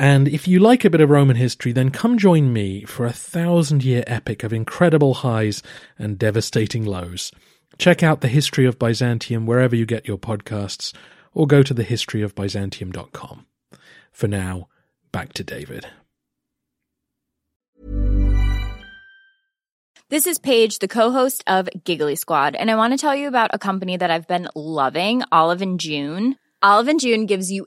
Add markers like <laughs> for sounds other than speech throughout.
And if you like a bit of Roman history, then come join me for a thousand year epic of incredible highs and devastating lows. Check out the history of Byzantium wherever you get your podcasts, or go to thehistoryofbyzantium.com. For now, back to David. This is Paige, the co-host of Giggly Squad, and I want to tell you about a company that I've been loving, Olive and June. Olive and June gives you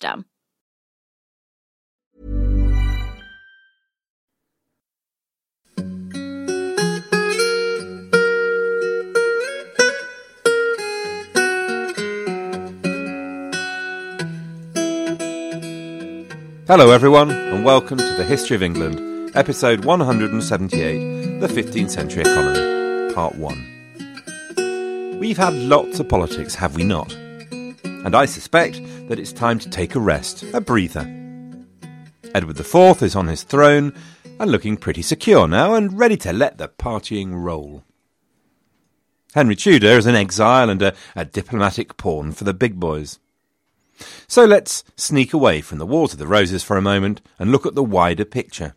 system. Hello, everyone, and welcome to the History of England, episode 178 The 15th Century Economy, Part 1. We've had lots of politics, have we not? And I suspect that it's time to take a rest, a breather. Edward IV is on his throne and looking pretty secure now and ready to let the partying roll. Henry Tudor is an exile and a, a diplomatic pawn for the big boys. So let's sneak away from the Wars of the Roses for a moment and look at the wider picture.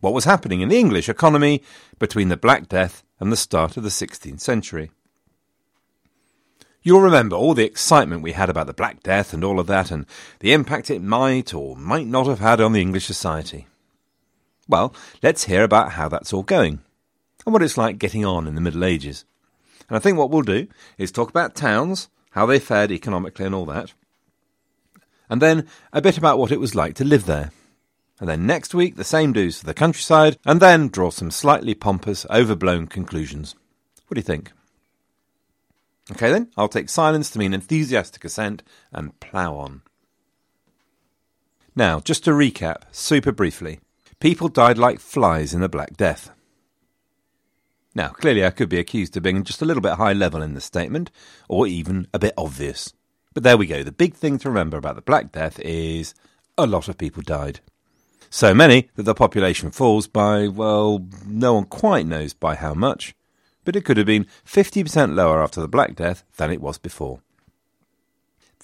What was happening in the English economy between the Black Death and the start of the 16th century? You'll remember all the excitement we had about the Black Death and all of that, and the impact it might or might not have had on the English society. Well, let's hear about how that's all going, and what it's like getting on in the Middle Ages. And I think what we'll do is talk about towns, how they fared economically and all that, and then a bit about what it was like to live there. And then next week, the same do's for the countryside, and then draw some slightly pompous, overblown conclusions. What do you think? Okay then, I'll take silence to mean enthusiastic assent and plough on. Now, just to recap, super briefly, people died like flies in the Black Death. Now, clearly I could be accused of being just a little bit high level in the statement, or even a bit obvious. But there we go, the big thing to remember about the Black Death is a lot of people died. So many that the population falls by, well, no one quite knows by how much, but it could have been 50% lower after the Black Death than it was before.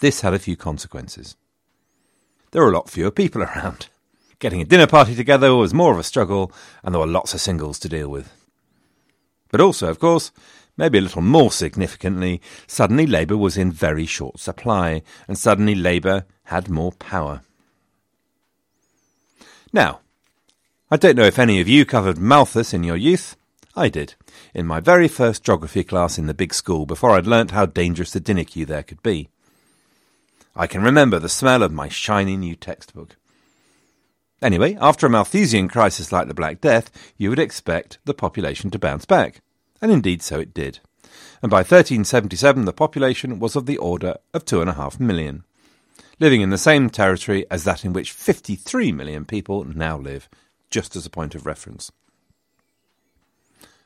This had a few consequences. There were a lot fewer people <laughs> around. Getting a dinner party together was more of a struggle, and there were lots of singles to deal with. But also, of course, maybe a little more significantly, suddenly labour was in very short supply, and suddenly labour had more power. Now, I don't know if any of you covered Malthus in your youth, I did, in my very first geography class in the big school before I'd learnt how dangerous the queue there could be. I can remember the smell of my shiny new textbook. Anyway, after a Malthusian crisis like the Black Death, you would expect the population to bounce back. And indeed so it did. And by 1377 the population was of the order of two and a half million, living in the same territory as that in which 53 million people now live, just as a point of reference.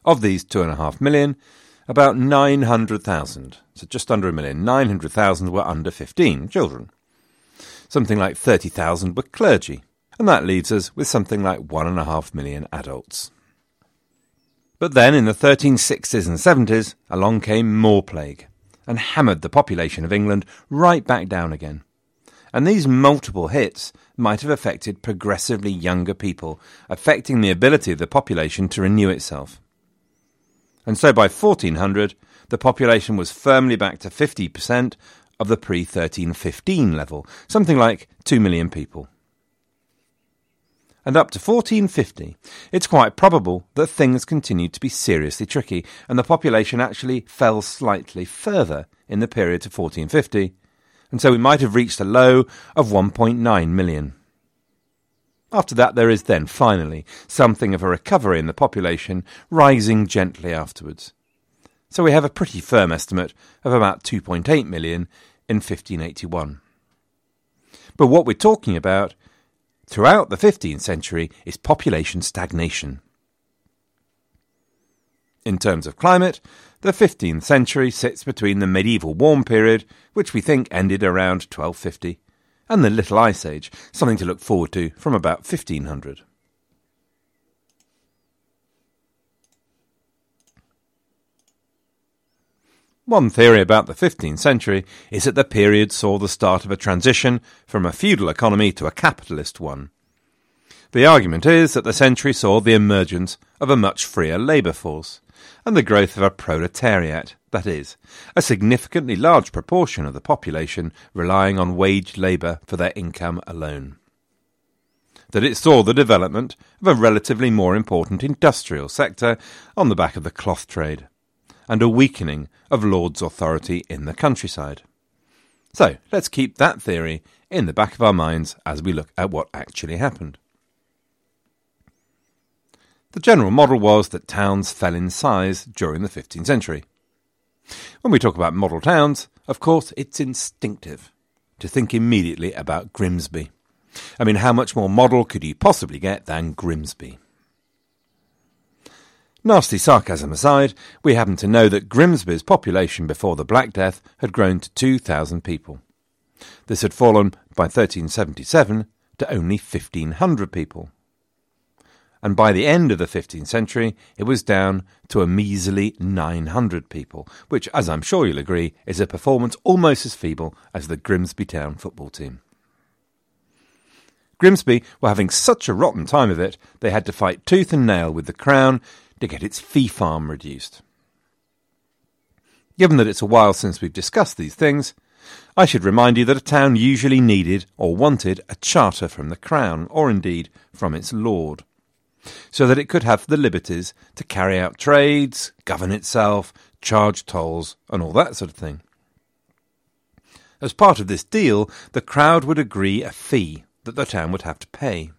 Of these two and a half million, about 900,000, so just under a million, 900,000 were under 15 children. Something like 30,000 were clergy, and that leaves us with something like one and a half million adults. But then in the 1360s and 70s, along came more plague and hammered the population of England right back down again. And these multiple hits might have affected progressively younger people, affecting the ability of the population to renew itself. And so by 1400, the population was firmly back to 50% of the pre 1315 level, something like 2 million people. And up to 1450, it's quite probable that things continued to be seriously tricky, and the population actually fell slightly further in the period to 1450, and so we might have reached a low of 1.9 million. After that, there is then, finally, something of a recovery in the population, rising gently afterwards. So we have a pretty firm estimate of about 2.8 million in 1581. But what we're talking about throughout the 15th century is population stagnation. In terms of climate, the 15th century sits between the medieval warm period, which we think ended around 1250, and the Little Ice Age, something to look forward to from about 1500. One theory about the 15th century is that the period saw the start of a transition from a feudal economy to a capitalist one. The argument is that the century saw the emergence of a much freer labour force and the growth of a proletariat, that is, a significantly large proportion of the population relying on wage labour for their income alone. That it saw the development of a relatively more important industrial sector on the back of the cloth trade and a weakening of Lord's authority in the countryside. So let's keep that theory in the back of our minds as we look at what actually happened. The general model was that towns fell in size during the 15th century. When we talk about model towns, of course, it's instinctive to think immediately about Grimsby. I mean, how much more model could you possibly get than Grimsby? Nasty sarcasm aside, we happen to know that Grimsby's population before the Black Death had grown to 2,000 people. This had fallen by 1377 to only 1,500 people. And by the end of the 15th century, it was down to a measly 900 people, which, as I'm sure you'll agree, is a performance almost as feeble as the Grimsby Town football team. Grimsby were having such a rotten time of it, they had to fight tooth and nail with the Crown to get its fee farm reduced. Given that it's a while since we've discussed these things, I should remind you that a town usually needed or wanted a charter from the Crown, or indeed from its lord, so that it could have the liberties to carry out trades, govern itself, charge tolls, and all that sort of thing. As part of this deal, the Crown would agree a fee that the town would have to pay.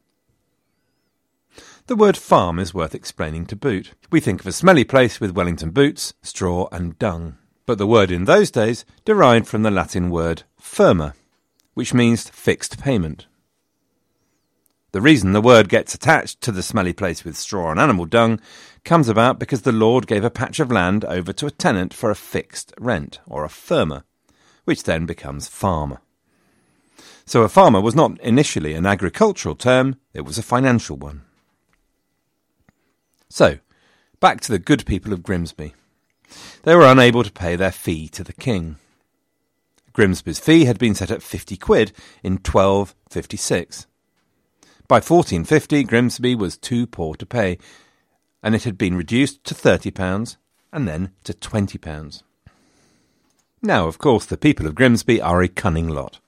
The word farm is worth explaining to boot. We think of a smelly place with Wellington boots, straw, and dung. But the word in those days derived from the Latin word firma, which means fixed payment. The reason the word gets attached to the smelly place with straw and animal dung comes about because the lord gave a patch of land over to a tenant for a fixed rent, or a firma, which then becomes farmer. So a farmer was not initially an agricultural term, it was a financial one. So, back to the good people of Grimsby. They were unable to pay their fee to the king. Grimsby's fee had been set at 50 quid in 1256. By 1450, Grimsby was too poor to pay, and it had been reduced to £30 and then to £20. Now, of course, the people of Grimsby are a cunning lot,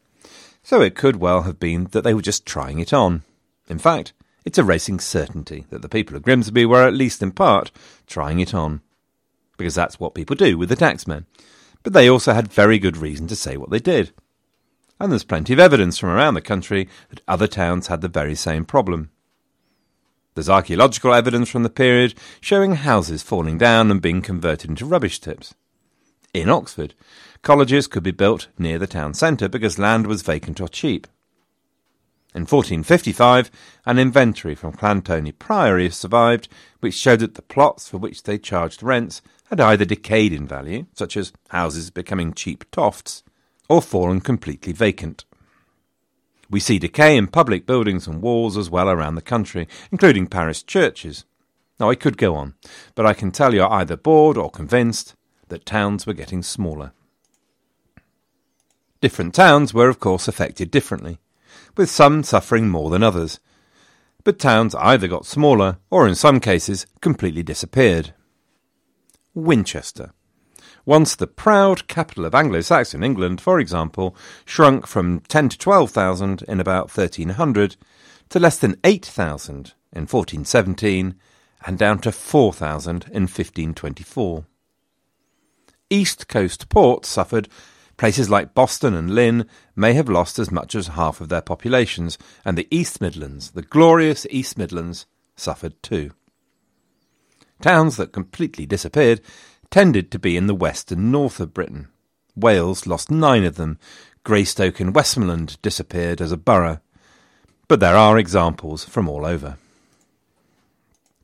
so it could well have been that they were just trying it on. In fact, it's a racing certainty that the people of Grimsby were, at least in part, trying it on. Because that's what people do with the taxmen. But they also had very good reason to say what they did. And there's plenty of evidence from around the country that other towns had the very same problem. There's archaeological evidence from the period showing houses falling down and being converted into rubbish tips. In Oxford, colleges could be built near the town centre because land was vacant or cheap. In 1455, an inventory from Llanthony Priory survived, which showed that the plots for which they charged rents had either decayed in value, such as houses becoming cheap tofts, or fallen completely vacant. We see decay in public buildings and walls as well around the country, including parish churches. Now, I could go on, but I can tell you're either bored or convinced that towns were getting smaller. Different towns were, of course, affected differently, with some suffering more than others. But towns either got smaller or, in some cases, completely disappeared. Winchester. Once the proud capital of Anglo Saxon England, for example, shrunk from 10 to 12,000 in about 1300 to less than 8,000 in 1417 and down to 4,000 in 1524. East Coast ports suffered. Places like Boston and Lynn may have lost as much as half of their populations, and the East Midlands, the glorious East Midlands, suffered too. Towns that completely disappeared tended to be in the west and north of Britain. Wales lost nine of them. Greystoke in Westmoreland disappeared as a borough. But there are examples from all over.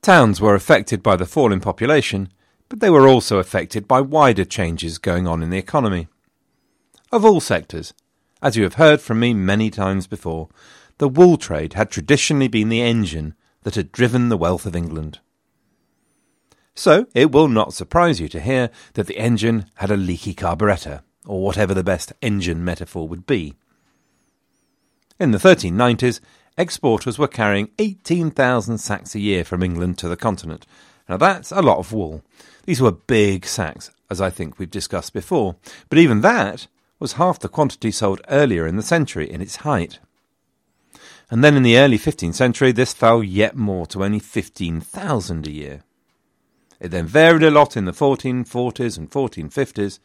Towns were affected by the fall in population, but they were also affected by wider changes going on in the economy. Of all sectors, as you have heard from me many times before, the wool trade had traditionally been the engine that had driven the wealth of England. So it will not surprise you to hear that the engine had a leaky carburettor, or whatever the best engine metaphor would be. In the 1390s, exporters were carrying 18,000 sacks a year from England to the continent. Now that's a lot of wool. These were big sacks, as I think we've discussed before, but even that was half the quantity sold earlier in the century in its height. And then in the early 15th century, this fell yet more to only 15,000 a year. It then varied a lot in the 1440s and 1450s,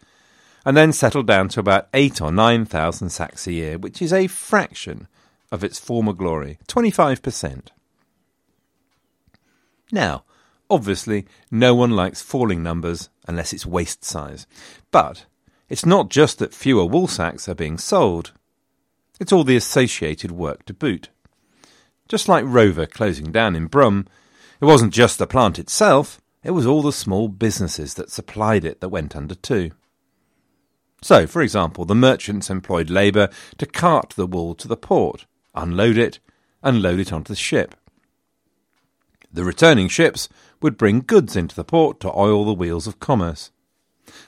and then settled down to about 8 or 9,000 sacks a year, which is a fraction of its former glory, 25%. Now, obviously, no one likes falling numbers unless it's waist size. But it's not just that fewer wool sacks are being sold, it's all the associated work to boot. Just like Rover closing down in Brum, it wasn't just the plant itself, it was all the small businesses that supplied it that went under too. So, for example, the merchants employed labour to cart the wool to the port, unload it, and load it onto the ship. The returning ships would bring goods into the port to oil the wheels of commerce.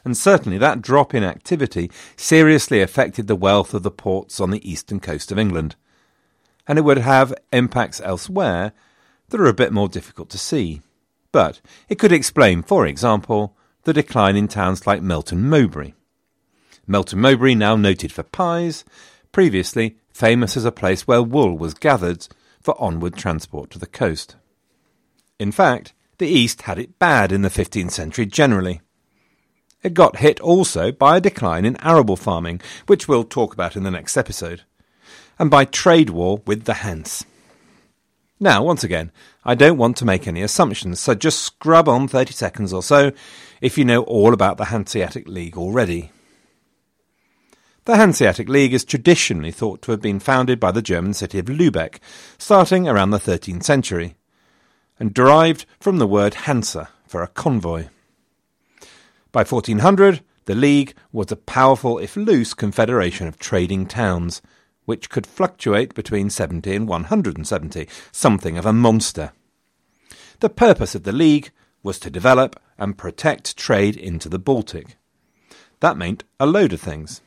And certainly that drop in activity seriously affected the wealth of the ports on the eastern coast of England. And it would have impacts elsewhere that are a bit more difficult to see. But it could explain, for example, the decline in towns like Melton Mowbray. Melton Mowbray, now noted for pies, previously famous as a place where wool was gathered for onward transport to the coast. In fact, the East had it bad in the 15th century generally. It got hit also by a decline in arable farming, which we'll talk about in the next episode, and by trade war with the Hanse. Now, once again, I don't want to make any assumptions, so just scrub on 30 seconds or so if you know all about the Hanseatic League already. The Hanseatic League is traditionally thought to have been founded by the German city of Lübeck, starting around the 13th century and derived from the word Hansa for a convoy. By 1400, the League was a powerful, if loose, confederation of trading towns, which could fluctuate between 70 and 170, something of a monster. The purpose of the League was to develop and protect trade into the Baltic. That meant a load of things.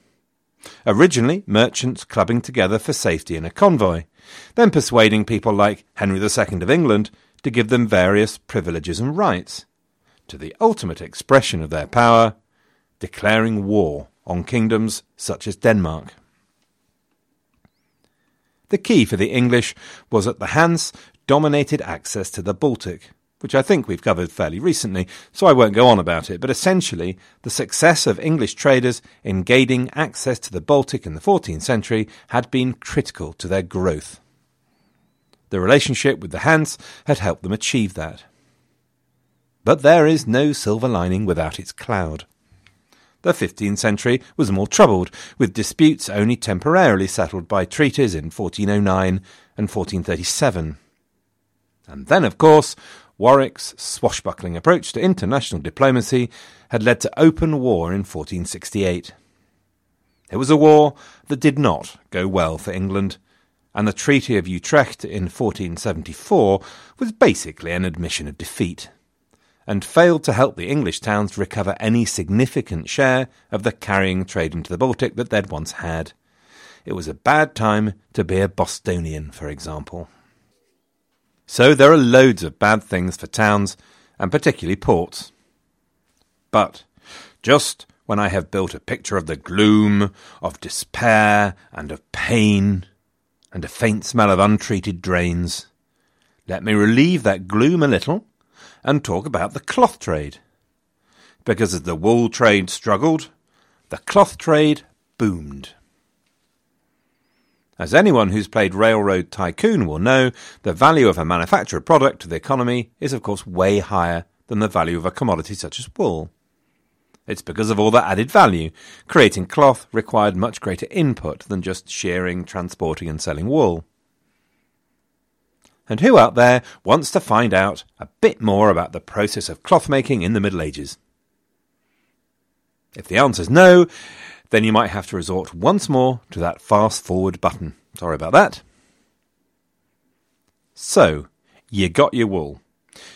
Originally, merchants clubbing together for safety in a convoy, then persuading people like Henry II of England to give them various privileges and rights, to the ultimate expression of their power, declaring war on kingdoms such as Denmark. The key for the English was that the Hanse dominated access to the Baltic, which I think we've covered fairly recently, so I won't go on about it, but essentially, the success of English traders in gaining access to the Baltic in the 14th century had been critical to their growth. The relationship with the Hanse had helped them achieve that. But there is no silver lining without its cloud. The 15th century was more troubled, with disputes only temporarily settled by treaties in 1409 and 1437. And then, of course, Warwick's swashbuckling approach to international diplomacy had led to open war in 1468. It was a war that did not go well for England, and the Treaty of Utrecht in 1474 was basically an admission of defeat, and failed to help the English towns recover any significant share of the carrying trade into the Baltic that they'd once had. It was a bad time to be a Bostonian, for example. So there are loads of bad things for towns, and particularly ports. But just when I have built a picture of the gloom, of despair, and of pain, and a faint smell of untreated drains. Let me relieve that gloom a little and talk about the cloth trade. Because as the wool trade struggled, the cloth trade boomed. As anyone who's played Railroad Tycoon will know, the value of a manufactured product to the economy is of course way higher than the value of a commodity such as wool. It's because of all that added value. Creating cloth required much greater input than just shearing, transporting, and selling wool. And who out there wants to find out a bit more about the process of cloth making in the Middle Ages? If the answer's no, then you might have to resort once more to that fast forward button. Sorry about that. So, you got your wool.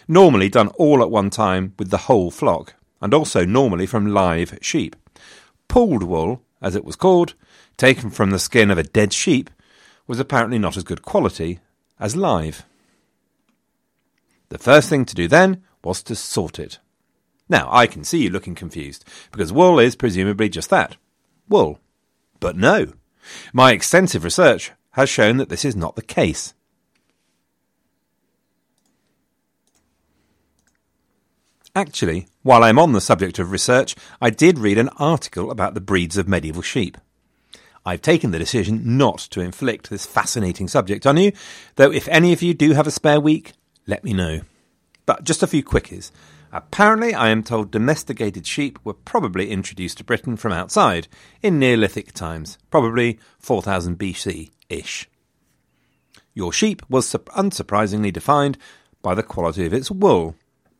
Normally done all at one time with the whole flock and also normally from live sheep. Pulled wool, as it was called, taken from the skin of a dead sheep, was apparently not as good quality as live. The first thing to do then was to sort it. Now, I can see you looking confused, because wool is presumably just that wool. But no. My extensive research has shown that this is not the case. Actually, while I'm on the subject of research, I did read an article about the breeds of medieval sheep. I've taken the decision not to inflict this fascinating subject on you, though if any of you do have a spare week, let me know. But just a few quickies. Apparently, I am told domesticated sheep were probably introduced to Britain from outside in Neolithic times, probably 4000 BC ish. Your sheep was unsurprisingly defined by the quality of its wool,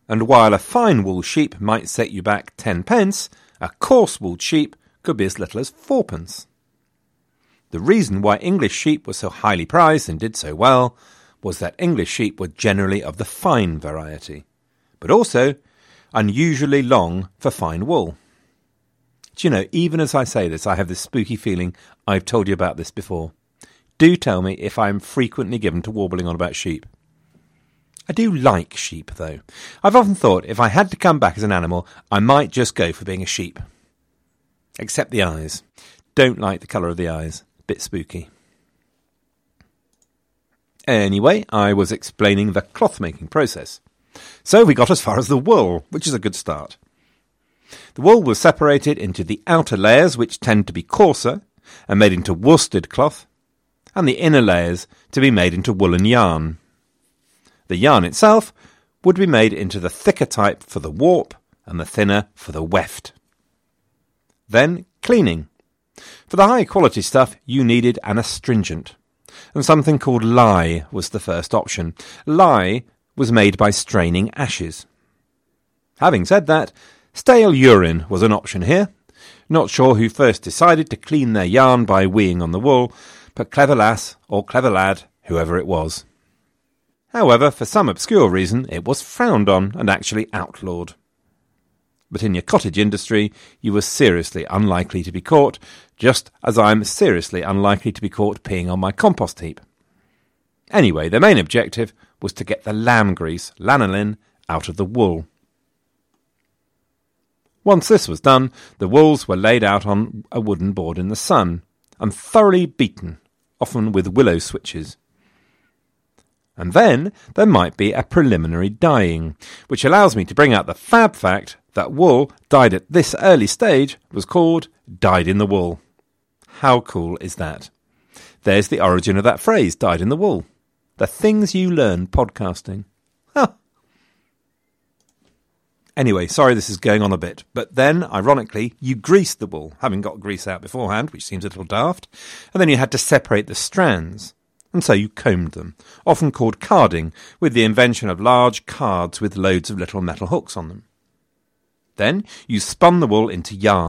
and while a fine wool sheep might set you back ten pence, a coarse wool sheep could be as little as fourpence. The reason why English sheep were so highly prized and did so well was that English sheep were generally of the fine variety, but also unusually long for fine wool. Do you know, even as I say this, I have this spooky feeling I've told you about this before. Do tell me if I am frequently given to warbling on about sheep. I do like sheep, though. I've often thought if I had to come back as an animal, I might just go for being a sheep. Except the eyes. Don't like the colour of the eyes. Bit spooky. Anyway, I was explaining the cloth making process. So we got as far as the wool, which is a good start. The wool was separated into the outer layers, which tend to be coarser and made into worsted cloth, and the inner layers to be made into woolen yarn. The yarn itself would be made into the thicker type for the warp and the thinner for the weft. Then cleaning. For the high quality stuff, you needed an astringent, and something called lye was the first option. Lye was made by straining ashes. Having said that, stale urine was an option here. Not sure who first decided to clean their yarn by weeing on the wool, but clever lass or clever lad, whoever it was. However, for some obscure reason, it was frowned on and actually outlawed. But in your cottage industry, you were seriously unlikely to be caught, just as I'm seriously unlikely to be caught peeing on my compost heap. Anyway, the main objective was to get the lamb grease, lanolin, out of the wool. Once this was done, the wools were laid out on a wooden board in the sun and thoroughly beaten, often with willow switches. And then there might be a preliminary dyeing, which allows me to bring out the fab fact that wool dyed at this early stage was called dyed in the wool. How cool is that? There's the origin of that phrase, dyed in the wool. The things you learn podcasting. Huh. Anyway, sorry this is going on a bit, but then, ironically, you greased the wool, having got grease out beforehand, which seems a little daft, and then you had to separate the strands and so you combed them, often called carding, with the invention of large cards with loads of little metal hooks on them. Then you spun the wool into yarn.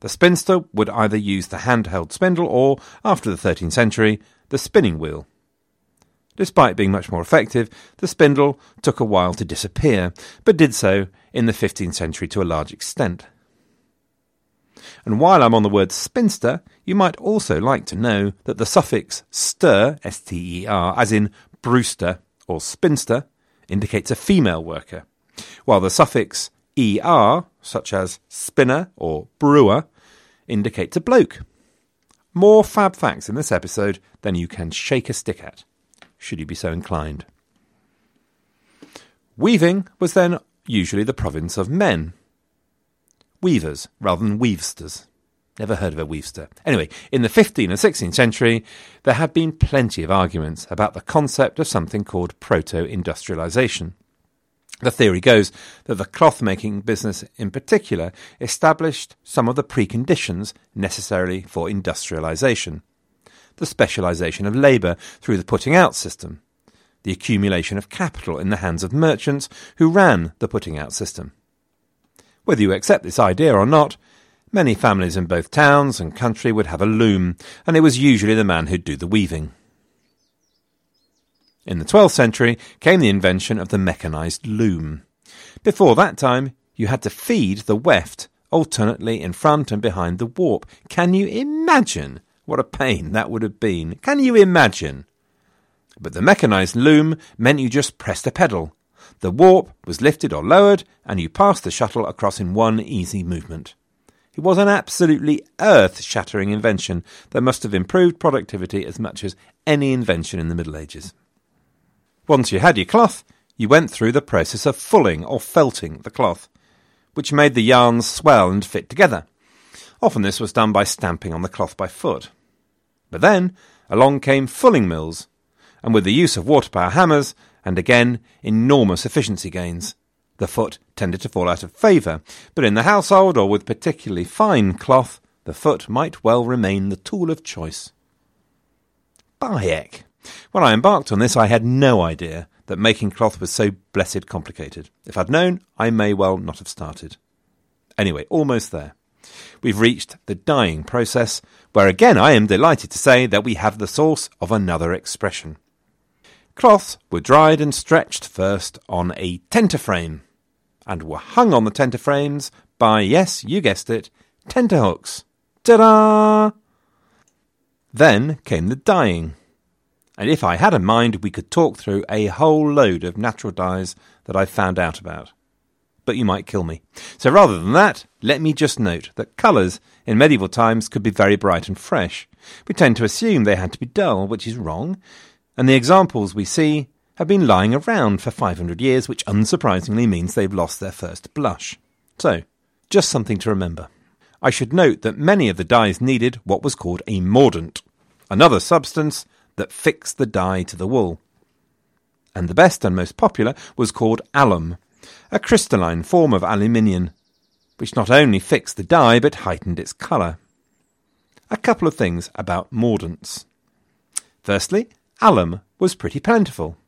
The spinster would either use the handheld spindle or, after the 13th century, the spinning wheel. Despite being much more effective, the spindle took a while to disappear, but did so in the 15th century to a large extent. And while I'm on the word spinster, you might also like to know that the suffix ster, S-T-E-R, as in Brewster or spinster, indicates a female worker, while the suffix er, such as spinner or brewer, indicates a bloke. More fab facts in this episode than you can shake a stick at, should you be so inclined. Weaving was then usually the province of men. Weavers rather than weavsters. Never heard of a weavster. Anyway, in the 15th and 16th century, there have been plenty of arguments about the concept of something called proto industrialization. The theory goes that the cloth making business in particular established some of the preconditions necessary for industrialization. The specialization of labour through the putting out system, the accumulation of capital in the hands of merchants who ran the putting out system. Whether you accept this idea or not, many families in both towns and country would have a loom, and it was usually the man who'd do the weaving. In the 12th century came the invention of the mechanized loom. Before that time, you had to feed the weft alternately in front and behind the warp. Can you imagine what a pain that would have been? Can you imagine? But the mechanized loom meant you just pressed a pedal. The warp was lifted or lowered, and you passed the shuttle across in one easy movement. It was an absolutely earth shattering invention that must have improved productivity as much as any invention in the Middle Ages. Once you had your cloth, you went through the process of fulling or felting the cloth, which made the yarns swell and fit together. Often this was done by stamping on the cloth by foot. But then along came fulling mills, and with the use of water power hammers, and again enormous efficiency gains, the foot tended to fall out of favour, but in the household or with particularly fine cloth, the foot might well remain the tool of choice. Bayek when I embarked on this, I had no idea that making cloth was so blessed complicated. If I'd known, I may well not have started. Anyway, almost there. We've reached the dyeing process, where again I am delighted to say that we have the source of another expression. Cloths were dried and stretched first on a tenter frame, and were hung on the tenter frames by, yes, you guessed it, tenterhooks. Ta-da! Then came the dyeing and if I had a mind, we could talk through a whole load of natural dyes that I've found out about. But you might kill me. So rather than that, let me just note that colours in medieval times could be very bright and fresh. We tend to assume they had to be dull, which is wrong, and the examples we see have been lying around for 500 years, which unsurprisingly means they've lost their first blush. So, just something to remember. I should note that many of the dyes needed what was called a mordant, another substance that fixed the dye to the wool. And the best and most popular was called alum, a crystalline form of aluminium, which not only fixed the dye but heightened its colour. A couple of things about mordants. Firstly, alum was pretty plentiful,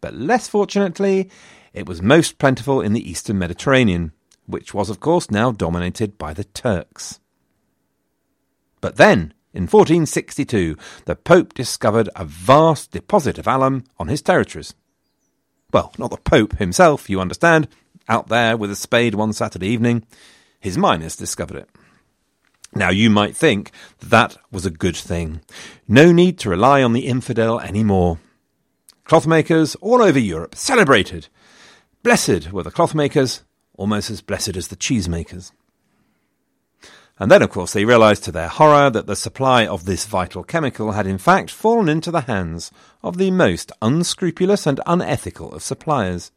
but less fortunately, it was most plentiful in the eastern Mediterranean, which was of course now dominated by the Turks. But then, in 1462, the Pope discovered a vast deposit of alum on his territories. Well, not the Pope himself, you understand, out there with a spade one Saturday evening. His miners discovered it. Now, you might think that that was a good thing. No need to rely on the infidel any more. Clothmakers all over Europe celebrated. Blessed were the clothmakers, almost as blessed as the cheesemakers. And then, of course, they realized to their horror that the supply of this vital chemical had in fact fallen into the hands of the most unscrupulous and unethical of suppliers.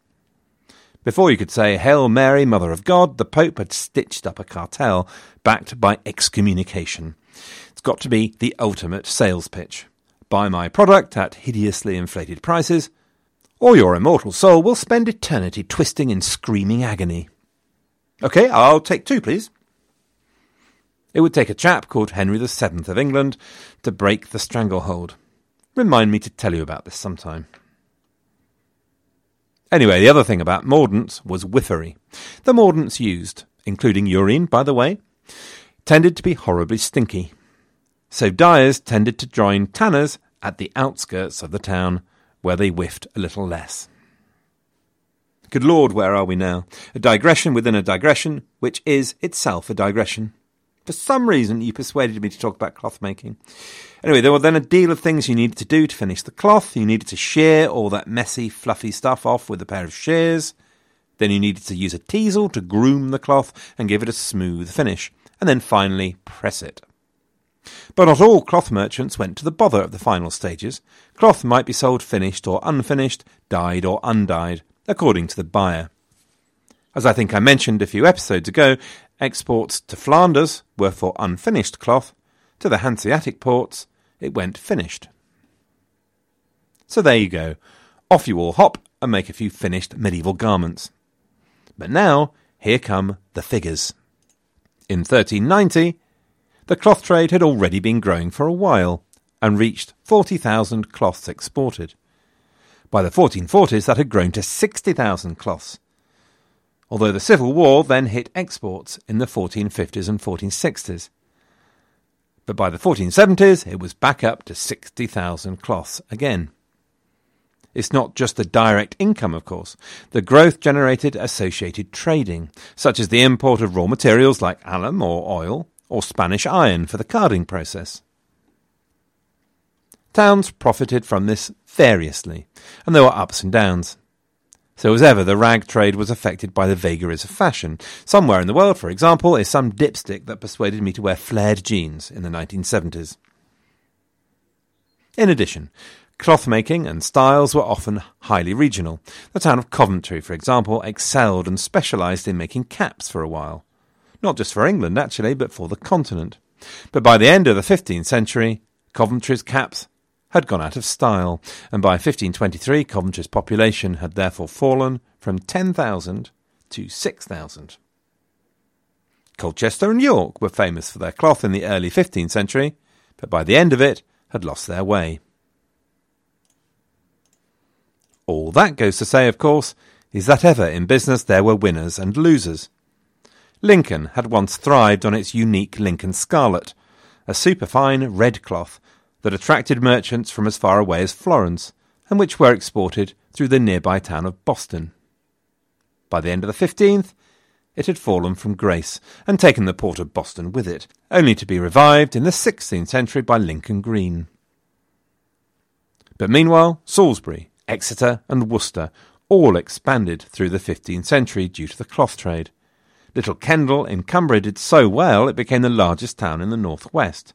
Before you could say, Hail Mary, Mother of God, the Pope had stitched up a cartel backed by excommunication. It's got to be the ultimate sales pitch. Buy my product at hideously inflated prices, or your immortal soul will spend eternity twisting in screaming agony. OK, I'll take two, please. It would take a chap called Henry VII of England to break the stranglehold. Remind me to tell you about this sometime. Anyway, the other thing about mordants was whiffery. The mordants used, including urine, by the way, tended to be horribly stinky. So dyers tended to join tanners at the outskirts of the town, where they whiffed a little less. Good Lord, where are we now? A digression within a digression, which is itself a digression. For some reason, you persuaded me to talk about cloth making. Anyway, there were then a deal of things you needed to do to finish the cloth. You needed to shear all that messy, fluffy stuff off with a pair of shears. Then you needed to use a teasel to groom the cloth and give it a smooth finish. And then finally, press it. But not all cloth merchants went to the bother of the final stages. Cloth might be sold finished or unfinished, dyed or undyed, according to the buyer. As I think I mentioned a few episodes ago, exports to Flanders were for unfinished cloth, to the Hanseatic ports it went finished. So there you go. Off you all hop and make a few finished medieval garments. But now, here come the figures. In 1390, the cloth trade had already been growing for a while and reached 40,000 cloths exported. By the 1440s, that had grown to 60,000 cloths, although the Civil War then hit exports in the 1450s and 1460s. But by the 1470s, it was back up to 60,000 cloths again. It's not just the direct income, of course. The growth generated associated trading, such as the import of raw materials like alum or oil, or Spanish iron for the carding process. Towns profited from this variously, and there were ups and downs. So, as ever, the rag trade was affected by the vagaries of fashion. Somewhere in the world, for example, is some dipstick that persuaded me to wear flared jeans in the 1970s. In addition, cloth making and styles were often highly regional. The town of Coventry, for example, excelled and specialised in making caps for a while. Not just for England, actually, but for the continent. But by the end of the 15th century, Coventry's caps had gone out of style, and by 1523 Coventry's population had therefore fallen from 10,000 to 6,000. Colchester and York were famous for their cloth in the early 15th century, but by the end of it had lost their way. All that goes to say, of course, is that ever in business there were winners and losers. Lincoln had once thrived on its unique Lincoln scarlet, a superfine red cloth that attracted merchants from as far away as Florence, and which were exported through the nearby town of Boston. By the end of the 15th, it had fallen from grace and taken the port of Boston with it, only to be revived in the 16th century by Lincoln Green. But meanwhile, Salisbury, Exeter, and Worcester all expanded through the 15th century due to the cloth trade. Little Kendal in Cumbria did so well it became the largest town in the northwest.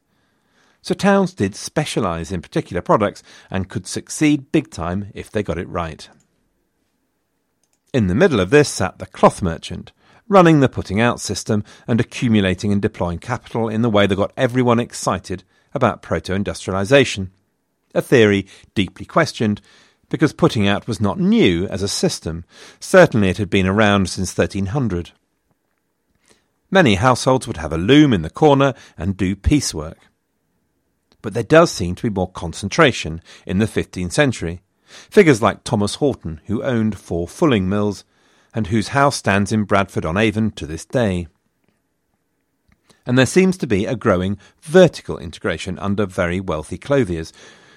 So towns did specialise in particular products and could succeed big time if they got it right. In the middle of this sat the cloth merchant, running the putting out system and accumulating and deploying capital in the way that got everyone excited about proto industrialisation. A theory deeply questioned because putting out was not new as a system. Certainly it had been around since 1300. Many households would have a loom in the corner and do piecework but there does seem to be more concentration in the 15th century. Figures like Thomas Horton, who owned four fulling mills, and whose house stands in Bradford on Avon to this day. And there seems to be a growing vertical integration under very wealthy clothiers,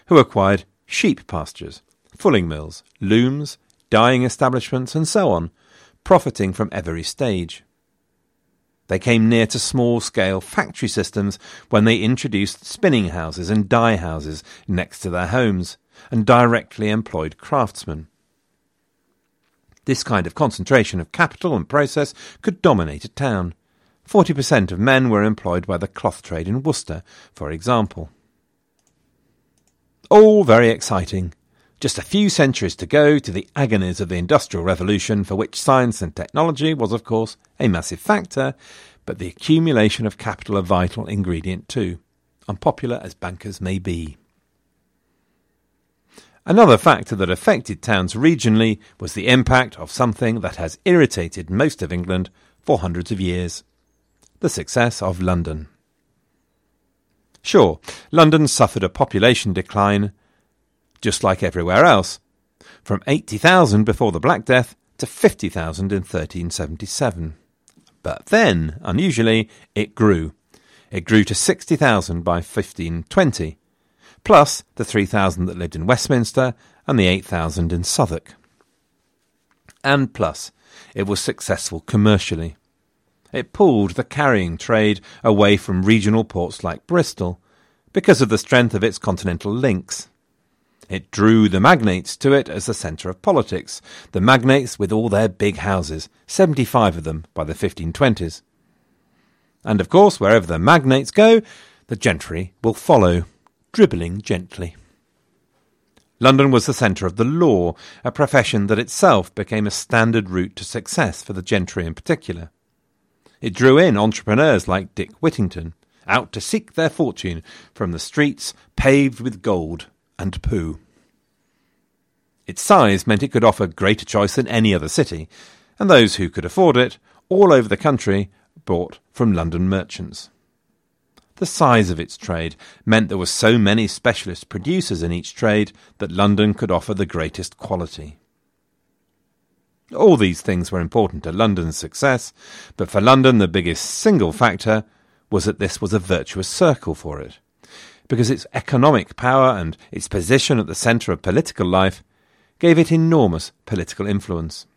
who acquired sheep pastures, fulling mills, looms, dyeing establishments, and so on, profiting from every stage. They came near to small scale factory systems when they introduced spinning houses and dye houses next to their homes and directly employed craftsmen. This kind of concentration of capital and process could dominate a town. 40% of men were employed by the cloth trade in Worcester, for example. All very exciting. Just a few centuries to go to the agonies of the Industrial Revolution, for which science and technology was, of course, a massive factor, but the accumulation of capital a vital ingredient too, unpopular as bankers may be. Another factor that affected towns regionally was the impact of something that has irritated most of England for hundreds of years the success of London. Sure, London suffered a population decline, just like everywhere else, from 80,000 before the Black Death to 50,000 in 1377. But then, unusually, it grew. It grew to 60,000 by 1520, plus the 3,000 that lived in Westminster and the 8,000 in Southwark. And plus, it was successful commercially. It pulled the carrying trade away from regional ports like Bristol because of the strength of its continental links. It drew the magnates to it as the centre of politics, the magnates with all their big houses, 75 of them by the 1520s. And of course, wherever the magnates go, the gentry will follow, dribbling gently. London was the centre of the law, a profession that itself became a standard route to success for the gentry in particular. It drew in entrepreneurs like Dick Whittington, out to seek their fortune from the streets paved with gold and poo. Its size meant it could offer greater choice than any other city, and those who could afford it, all over the country, bought from London merchants. The size of its trade meant there were so many specialist producers in each trade that London could offer the greatest quality. All these things were important to London's success, but for London the biggest single factor was that this was a virtuous circle for it, because its economic power and its position at the centre of political life gave it enormous political influence.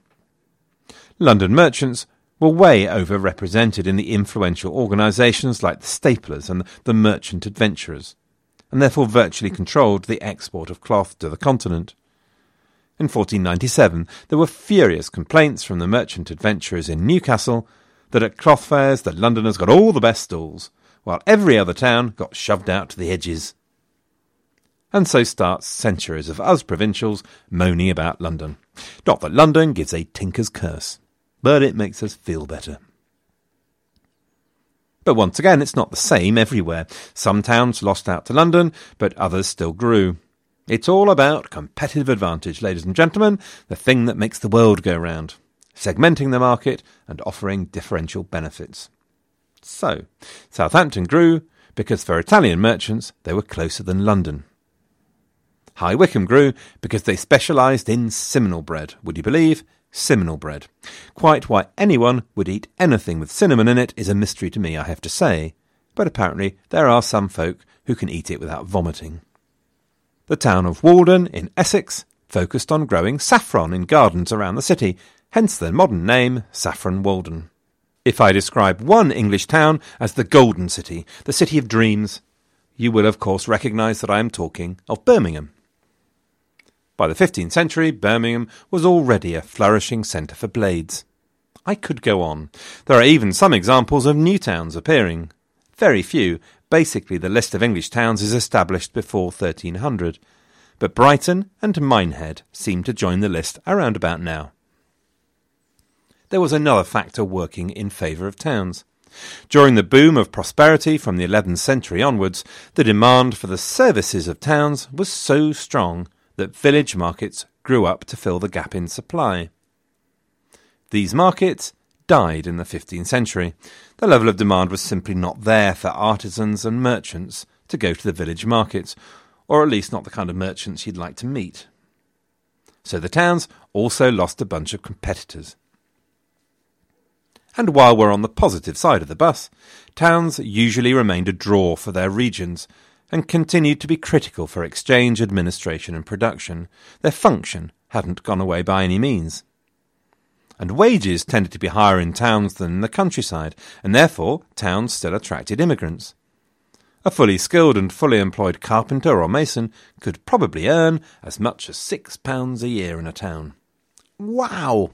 London merchants were way overrepresented in the influential organisations like the Staplers and the Merchant Adventurers, and therefore virtually controlled the export of cloth to the continent. In 1497, there were furious complaints from the merchant adventurers in Newcastle that at cloth fairs the Londoners got all the best stalls, while every other town got shoved out to the edges. And so starts centuries of us provincials moaning about London. Not that London gives a tinker's curse, but it makes us feel better. But once again, it's not the same everywhere. Some towns lost out to London, but others still grew. It's all about competitive advantage, ladies and gentlemen, the thing that makes the world go round, segmenting the market and offering differential benefits. So, Southampton grew because for Italian merchants they were closer than London. High Wycombe grew because they specialised in Simnel bread. Would you believe? Simnel bread. Quite why anyone would eat anything with cinnamon in it is a mystery to me, I have to say, but apparently there are some folk who can eat it without vomiting. The town of Walden in Essex focused on growing saffron in gardens around the city, hence the modern name Saffron Walden. If I describe one English town as the Golden City, the City of Dreams, you will of course recognise that I am talking of Birmingham. By the 15th century, Birmingham was already a flourishing centre for blades. I could go on. There are even some examples of new towns appearing. Very few, Basically, the list of English towns is established before 1300, but Brighton and Minehead seem to join the list around about now. There was another factor working in favour of towns. During the boom of prosperity from the 11th century onwards, the demand for the services of towns was so strong that village markets grew up to fill the gap in supply. These markets died in the 15th century. The level of demand was simply not there for artisans and merchants to go to the village markets, or at least not the kind of merchants you'd like to meet. So the towns also lost a bunch of competitors. And while we're on the positive side of the bus, towns usually remained a draw for their regions and continued to be critical for exchange, administration, and production. Their function hadn't gone away by any means and wages tended to be higher in towns than in the countryside, and therefore towns still attracted immigrants. A fully skilled and fully employed carpenter or mason could probably earn as much as six pounds a year in a town. Wow!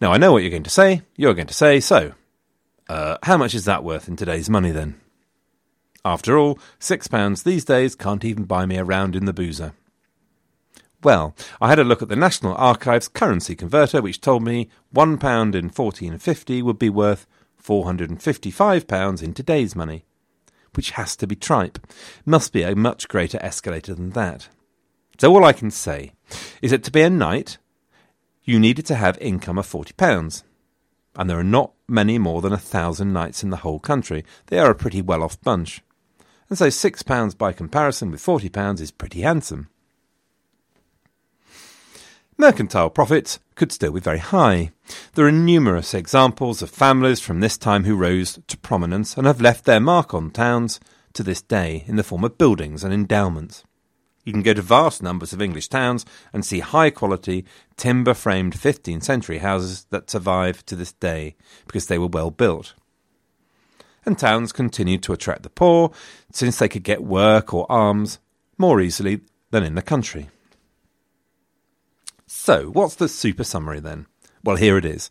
Now I know what you're going to say. You're going to say, so, uh, how much is that worth in today's money then? After all, six pounds these days can't even buy me a round in the boozer. Well, I had a look at the National Archives currency converter, which told me one pound in 1450 would be worth 455 pounds in today's money, which has to be tripe. Must be a much greater escalator than that. So all I can say is that to be a knight, you needed to have income of forty pounds, and there are not many more than a thousand knights in the whole country. They are a pretty well-off bunch, and so six pounds by comparison with forty pounds is pretty handsome. Mercantile profits could still be very high. There are numerous examples of families from this time who rose to prominence and have left their mark on towns to this day in the form of buildings and endowments. You can go to vast numbers of English towns and see high quality, timber framed 15th century houses that survive to this day because they were well built. And towns continued to attract the poor since they could get work or alms more easily than in the country. So, what's the super summary then? Well, here it is.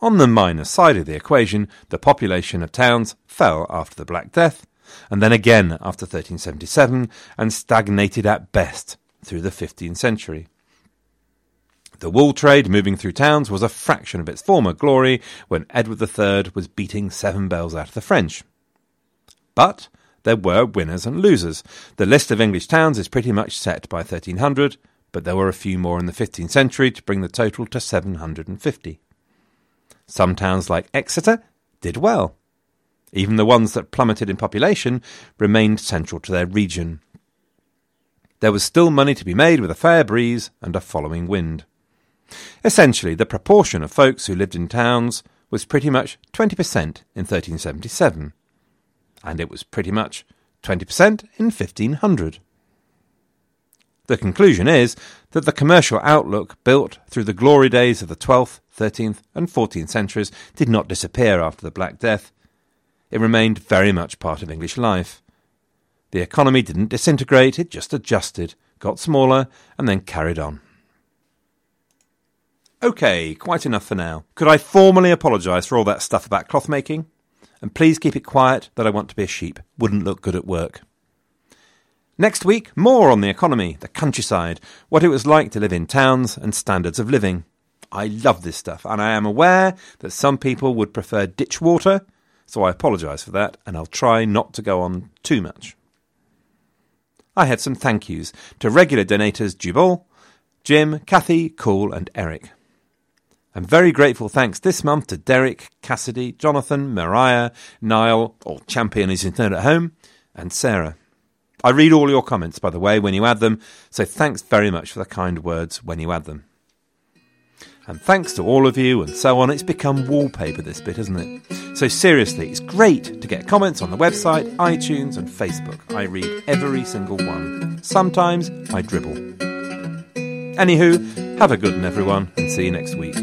On the minus side of the equation, the population of towns fell after the Black Death, and then again after 1377, and stagnated at best through the 15th century. The wool trade moving through towns was a fraction of its former glory when Edward III was beating seven bells out of the French. But there were winners and losers. The list of English towns is pretty much set by 1300, but there were a few more in the 15th century to bring the total to 750. Some towns like Exeter did well. Even the ones that plummeted in population remained central to their region. There was still money to be made with a fair breeze and a following wind. Essentially, the proportion of folks who lived in towns was pretty much 20% in 1377, and it was pretty much 20% in 1500. The conclusion is that the commercial outlook built through the glory days of the 12th, 13th, and 14th centuries did not disappear after the Black Death. It remained very much part of English life. The economy didn't disintegrate, it just adjusted, got smaller, and then carried on. OK, quite enough for now. Could I formally apologise for all that stuff about cloth making? And please keep it quiet that I want to be a sheep. Wouldn't look good at work. Next week, more on the economy, the countryside, what it was like to live in towns, and standards of living. I love this stuff, and I am aware that some people would prefer ditch water, so I apologise for that, and I'll try not to go on too much. I had some thank yous to regular donators Jubal, Jim, Kathy, Cool, and Eric. And very grateful thanks this month to Derek, Cassidy, Jonathan, Mariah, Niall, or Champion as he's known at home, and Sarah. I read all your comments, by the way, when you add them, so thanks very much for the kind words when you add them. And thanks to all of you and so on. It's become wallpaper, this bit, isn't it? So, seriously, it's great to get comments on the website, iTunes, and Facebook. I read every single one. Sometimes I dribble. Anywho, have a good one, everyone, and see you next week.